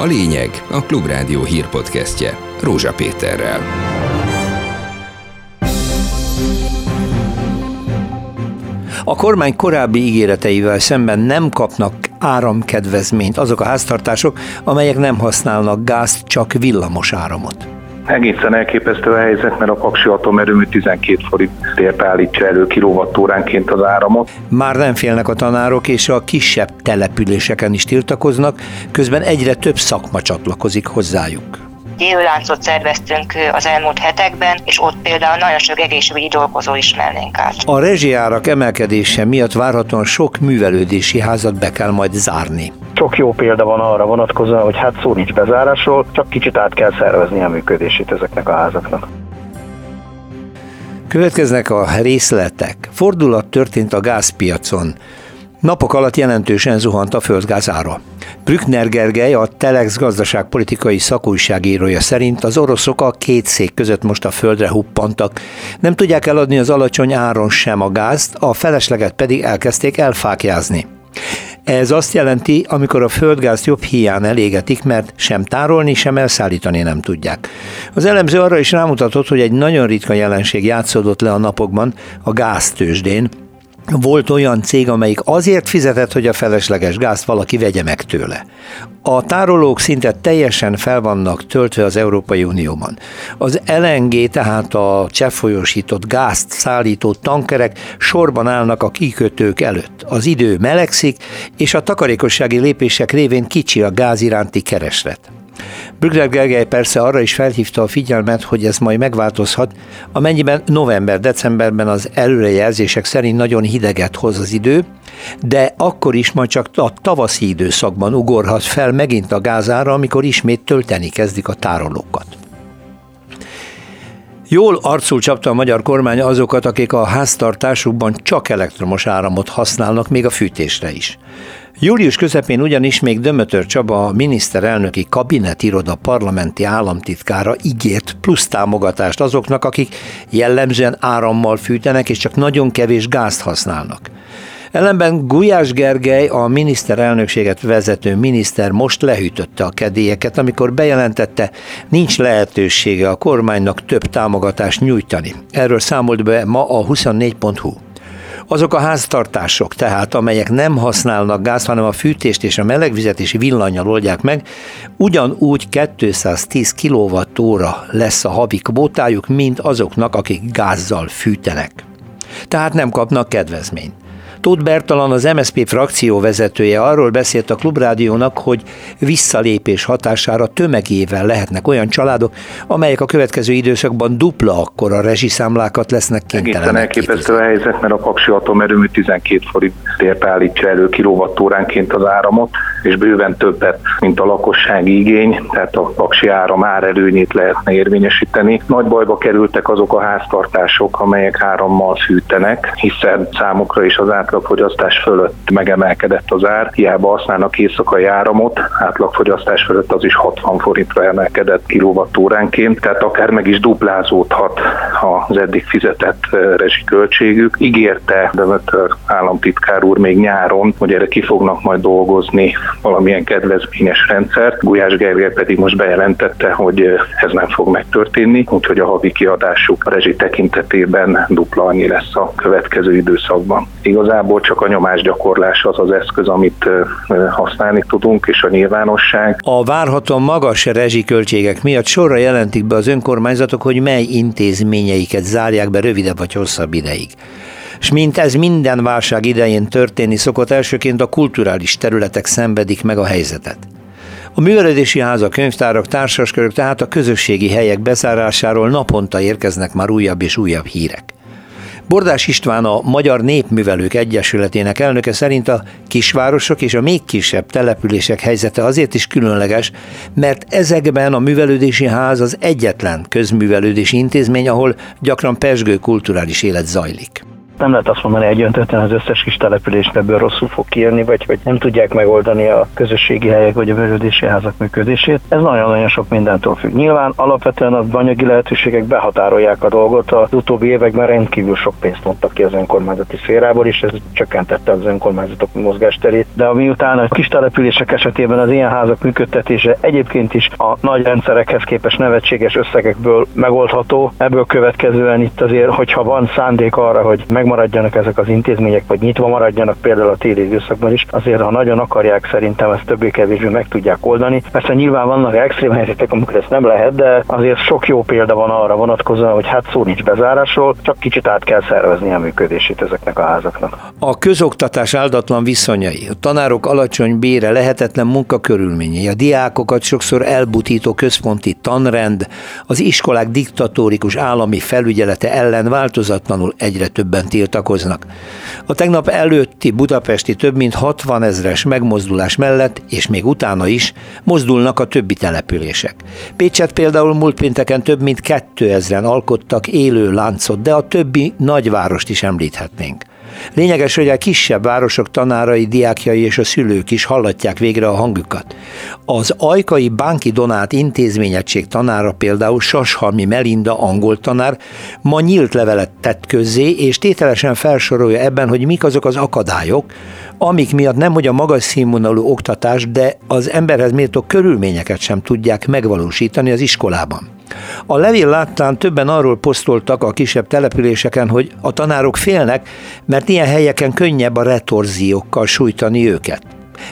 A lényeg a Klubrádió hírpodcastje Rózsa Péterrel. A kormány korábbi ígéreteivel szemben nem kapnak áramkedvezményt azok a háztartások, amelyek nem használnak gázt, csak villamos áramot. Egészen elképesztő a helyzet, mert a Paksi atomerőmű 12 forintért állítja elő kilovattóránként az áramot. Már nem félnek a tanárok, és a kisebb településeken is tiltakoznak, közben egyre több szakma csatlakozik hozzájuk élőláncot szerveztünk az elmúlt hetekben, és ott például nagyon sok egészségügyi dolgozó is mellnénk át. A rezsiárak emelkedése miatt várhatóan sok művelődési házat be kell majd zárni. Sok jó példa van arra vonatkozóan, hogy hát szó nincs bezárásról, csak kicsit át kell szervezni a működését ezeknek a házaknak. Következnek a részletek. Fordulat történt a gázpiacon. Napok alatt jelentősen zuhant a földgáz ára. Brückner Gergely, a Telex gazdaságpolitikai szakújságírója szerint az oroszok a két szék között most a földre huppantak. Nem tudják eladni az alacsony áron sem a gázt, a felesleget pedig elkezdték elfákjázni. Ez azt jelenti, amikor a földgázt jobb hiány elégetik, mert sem tárolni, sem elszállítani nem tudják. Az elemző arra is rámutatott, hogy egy nagyon ritka jelenség játszódott le a napokban a gáztősdén, volt olyan cég, amelyik azért fizetett, hogy a felesleges gázt valaki vegye meg tőle. A tárolók szinte teljesen fel vannak töltve az Európai Unióban. Az LNG, tehát a cseppfolyósított gázt szállító tankerek sorban állnak a kikötők előtt. Az idő melegszik, és a takarékossági lépések révén kicsi a gáz iránti kereslet. Brügger Gergely persze arra is felhívta a figyelmet, hogy ez majd megváltozhat, amennyiben november-decemberben az előrejelzések szerint nagyon hideget hoz az idő, de akkor is majd csak a tavaszi időszakban ugorhat fel megint a gázára, amikor ismét tölteni kezdik a tárolókat. Jól arcul csapta a magyar kormány azokat, akik a háztartásukban csak elektromos áramot használnak, még a fűtésre is. Július közepén ugyanis még Dömötör Csaba, a miniszterelnöki kabinetiroda parlamenti államtitkára ígért plusz támogatást azoknak, akik jellemzően árammal fűtenek és csak nagyon kevés gázt használnak. Ellenben Gulyás Gergely, a miniszterelnökséget vezető miniszter most lehűtötte a kedélyeket, amikor bejelentette, nincs lehetősége a kormánynak több támogatást nyújtani. Erről számolt be ma a 24.hu. Azok a háztartások tehát, amelyek nem használnak gáz, hanem a fűtést és a melegvizet és villanyal oldják meg, ugyanúgy 210 kWh lesz a havi kvótájuk, mint azoknak, akik gázzal fűtenek. Tehát nem kapnak kedvezményt. Tóth Bertalan, az MSZP frakció vezetője arról beszélt a Klubrádiónak, hogy visszalépés hatására tömegével lehetnek olyan családok, amelyek a következő időszakban dupla akkora rezsiszámlákat lesznek kénytelenek. Egészen elképesztő a helyzet, mert a Paksi atomerőmű 12 forintért állítja elő kilovattóránként az áramot, és bőven többet, mint a lakossági igény, tehát a Paksi áram árelőnyét lehetne érvényesíteni. Nagy bajba kerültek azok a háztartások, amelyek árammal fűtenek, hiszen számukra is az át átlagfogyasztás fölött megemelkedett az ár, hiába használnak éjszakai áramot, átlagfogyasztás fölött az is 60 forintra emelkedett kilovattóránként, tehát akár meg is duplázódhat az eddig fizetett rezsiköltségük. Ígérte Demeter államtitkár úr még nyáron, hogy erre ki fognak majd dolgozni valamilyen kedvezményes rendszert. Gulyás Gergely pedig most bejelentette, hogy ez nem fog megtörténni, úgyhogy a havi kiadásuk a rezsi tekintetében dupla annyi lesz a következő időszakban. Igazán igazából csak a nyomásgyakorlás az az eszköz, amit használni tudunk, és a nyilvánosság. A várhatóan magas rezsiköltségek miatt sorra jelentik be az önkormányzatok, hogy mely intézményeiket zárják be rövidebb vagy hosszabb ideig. És mint ez minden válság idején történni szokott, elsőként a kulturális területek szenvedik meg a helyzetet. A művelődési házak, könyvtárak, társaskörök tehát a közösségi helyek bezárásáról naponta érkeznek már újabb és újabb hírek. Bordás István a Magyar Népművelők Egyesületének elnöke szerint a kisvárosok és a még kisebb települések helyzete azért is különleges, mert ezekben a művelődési ház az egyetlen közművelődési intézmény, ahol gyakran pesgő kulturális élet zajlik. Nem lehet azt mondani egyöntetően az összes kis település ebből rosszul fog kijönni, vagy hogy nem tudják megoldani a közösségi helyek vagy a bőrödési házak működését. Ez nagyon-nagyon sok mindentől függ. Nyilván alapvetően az anyagi lehetőségek behatárolják a dolgot. Az utóbbi években rendkívül sok pénzt mondtak ki az önkormányzati szférából, és ez csökkentette az önkormányzatok mozgásterét. De miután a kis települések esetében az ilyen házak működtetése egyébként is a nagy rendszerekhez képest nevetséges összegekből megoldható, ebből következően itt azért, hogyha van szándék arra, hogy megmaradjanak ezek az intézmények, vagy nyitva maradjanak például a téli időszakban is, azért ha nagyon akarják, szerintem ezt többé-kevésbé meg tudják oldani. Persze nyilván vannak extrém helyzetek, amikor ezt nem lehet, de azért sok jó példa van arra vonatkozóan, hogy hát szó nincs bezárásról, csak kicsit át kell szervezni a működését ezeknek a házaknak. A közoktatás áldatlan viszonyai, a tanárok alacsony bére, lehetetlen munkakörülményei, a diákokat sokszor elbutító központi tanrend, az iskolák diktatórikus állami felügyelete ellen változatlanul egyre többen tiltakoznak. A tegnap előtti budapesti több mint 60 ezres megmozdulás mellett, és még utána is, mozdulnak a többi települések. Pécset például múlt pénteken több mint 2000-en alkottak élő láncot, de a többi nagyvárost is említhetnénk. Lényeges, hogy a kisebb városok tanárai, diákjai és a szülők is hallatják végre a hangjukat. Az Ajkai Bánki Donát intézményegység tanára például Sashalmi Melinda angol tanár ma nyílt levelet tett közzé, és tételesen felsorolja ebben, hogy mik azok az akadályok, amik miatt nem hogy a magas színvonalú oktatás, de az emberhez méltó körülményeket sem tudják megvalósítani az iskolában. A levél láttán többen arról posztoltak a kisebb településeken, hogy a tanárok félnek, mert ilyen helyeken könnyebb a retorziókkal sújtani őket.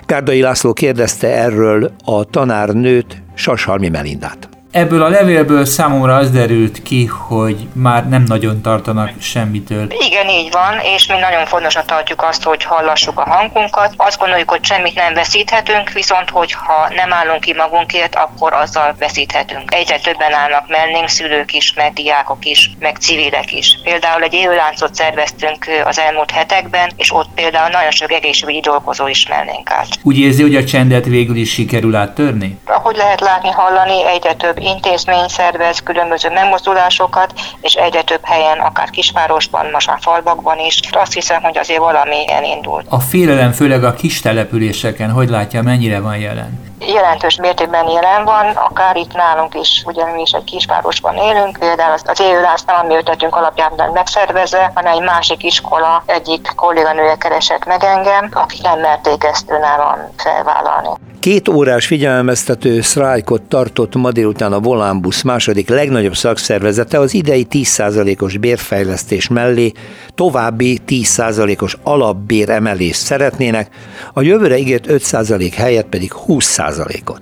Kárdai László kérdezte erről a tanárnőt, Sashalmi Melindát. Ebből a levélből számomra az derült ki, hogy már nem nagyon tartanak semmitől. Igen, így van, és mi nagyon fontosnak tartjuk azt, hogy hallassuk a hangunkat. Azt gondoljuk, hogy semmit nem veszíthetünk, viszont hogyha nem állunk ki magunkért, akkor azzal veszíthetünk. Egyre többen állnak mellénk, szülők is, meg diákok is, meg civilek is. Például egy élőláncot szerveztünk az elmúlt hetekben, és ott például nagyon sok egészségügyi dolgozó is mellénk állt. Úgy érzi, hogy a csendet végül is sikerül áttörni? Ahogy lehet látni, hallani, egyre több intézmény szervez különböző megmozdulásokat, és egyre több helyen, akár kisvárosban, most már falvakban is. Azt hiszem, hogy azért valami elindult. A félelem főleg a kis településeken, hogy látja, mennyire van jelen? jelentős mértékben jelen van, akár itt nálunk is, ugye mi is egy kisvárosban élünk, például az, az élőlász nem a mi ötletünk alapján megszervezve, hanem egy másik iskola egyik kolléganője keresett meg engem, akik nem merték ezt önállóan felvállalni. Két órás figyelmeztető sztrájkot tartott ma délután a Volánbusz második legnagyobb szakszervezete az idei 10%-os bérfejlesztés mellé további 10%-os alapbér emelést szeretnének, a jövőre ígért 5% helyett pedig 20%-ot.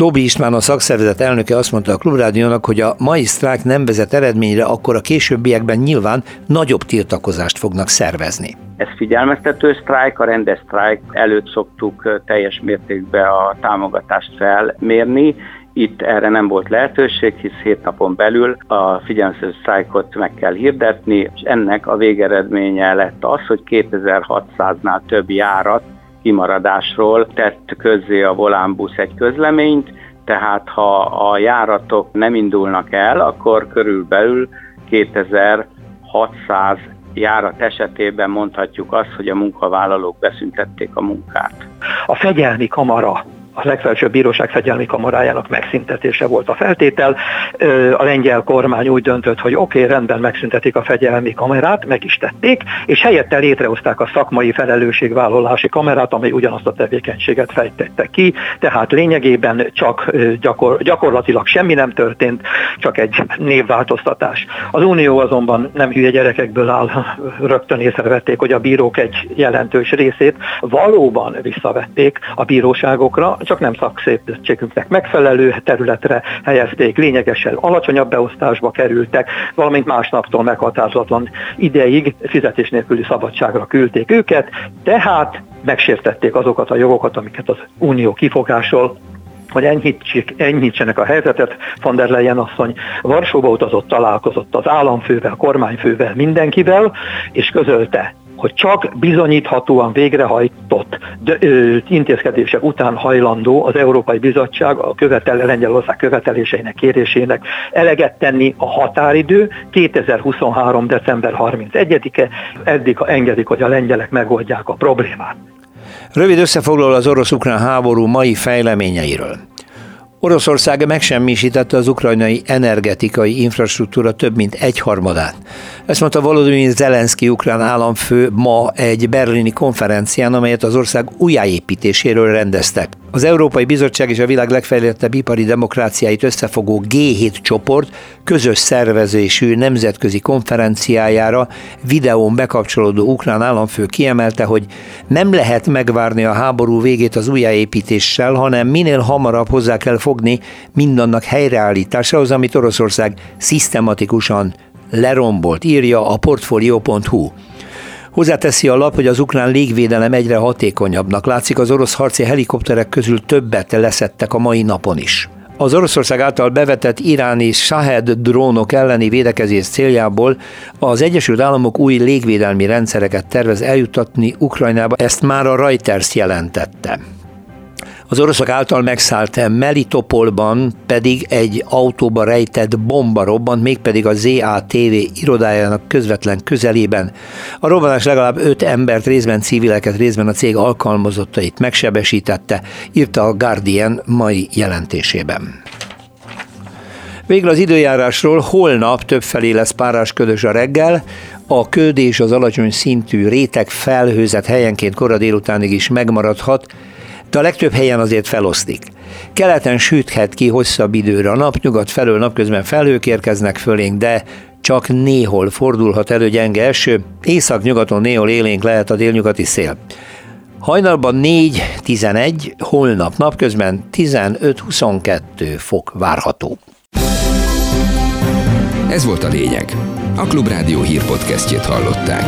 Dobi István, a szakszervezet elnöke azt mondta a Klubrádiónak, hogy a mai sztrájk nem vezet eredményre, akkor a későbbiekben nyilván nagyobb tiltakozást fognak szervezni. Ez figyelmeztető sztrájk, a rendes sztrájk előtt szoktuk teljes mértékben a támogatást felmérni, itt erre nem volt lehetőség, hisz hét napon belül a figyelmeztető sztrájkot meg kell hirdetni, és ennek a végeredménye lett az, hogy 2600-nál több járat kimaradásról tett közzé a Volánbusz egy közleményt, tehát ha a járatok nem indulnak el, akkor körülbelül 2600 járat esetében mondhatjuk azt, hogy a munkavállalók beszüntették a munkát. A fegyelmi kamara a legfelsőbb bíróság fegyelmi kamarájának megszüntetése volt a feltétel. A lengyel kormány úgy döntött, hogy oké, okay, rendben megszüntetik a fegyelmi kamerát, meg is tették, és helyette létrehozták a szakmai felelősségvállalási kamerát, amely ugyanazt a tevékenységet fejtette ki, tehát lényegében csak gyakor, gyakorlatilag semmi nem történt, csak egy névváltoztatás. Az Unió azonban nem hülye gyerekekből áll, rögtön észrevették, hogy a bírók egy jelentős részét valóban visszavették a bíróságokra, csak nem szakszépzettségünknek megfelelő területre helyezték, lényegesen alacsonyabb beosztásba kerültek, valamint másnaptól meghatározatlan ideig fizetés nélküli szabadságra küldték őket, tehát megsértették azokat a jogokat, amiket az Unió kifogásol, hogy enyhítsék, enyhítsenek a helyzetet. Von der Leyen asszony Varsóba utazott, találkozott az államfővel, kormányfővel, mindenkivel, és közölte, hogy csak bizonyíthatóan végrehajtott intézkedések után hajlandó az Európai Bizottság a követel, Lengyelország követeléseinek kérésének eleget tenni a határidő 2023. december 31-e, eddig engedik, hogy a lengyelek megoldják a problémát. Rövid összefoglaló az orosz-ukrán háború mai fejleményeiről. Oroszország megsemmisítette az ukrajnai energetikai infrastruktúra több mint egyharmadát. Ezt mondta Volodymyr Zelenszky ukrán államfő ma egy berlini konferencián, amelyet az ország újjáépítéséről rendeztek. Az Európai Bizottság és a világ legfejlettebb ipari demokráciáit összefogó G7 csoport közös szervezésű nemzetközi konferenciájára videón bekapcsolódó ukrán államfő kiemelte, hogy nem lehet megvárni a háború végét az újjáépítéssel, hanem minél hamarabb hozzá kell fogni mindannak helyreállításához, amit Oroszország szisztematikusan lerombolt, írja a portfolio.hu. Hozzáteszi a lap, hogy az ukrán légvédelem egyre hatékonyabbnak látszik, az orosz harci helikopterek közül többet leszettek a mai napon is. Az Oroszország által bevetett iráni Shahed drónok elleni védekezés céljából az Egyesült Államok új légvédelmi rendszereket tervez eljutatni Ukrajnába, ezt már a Reuters jelentette. Az oroszok által megszállt Melitopolban pedig egy autóba rejtett bomba robbant, mégpedig a ZATV irodájának közvetlen közelében. A robbanás legalább öt embert, részben civileket, részben a cég alkalmazottait megsebesítette, írta a Guardian mai jelentésében. Végül az időjárásról holnap többfelé lesz párás ködös a reggel, a köd és az alacsony szintű réteg felhőzet helyenként kora délutánig is megmaradhat, de a legtöbb helyen azért felosztik. Keleten süthet ki hosszabb időre a nap, nyugat felől napközben felhők érkeznek fölénk, de csak néhol fordulhat elő gyenge eső, észak-nyugaton néhol élénk lehet a délnyugati szél. Hajnalban 4-11, holnap napközben 15-22 fok várható. Ez volt a lényeg. A Klubrádió hírpodcastjét hallották.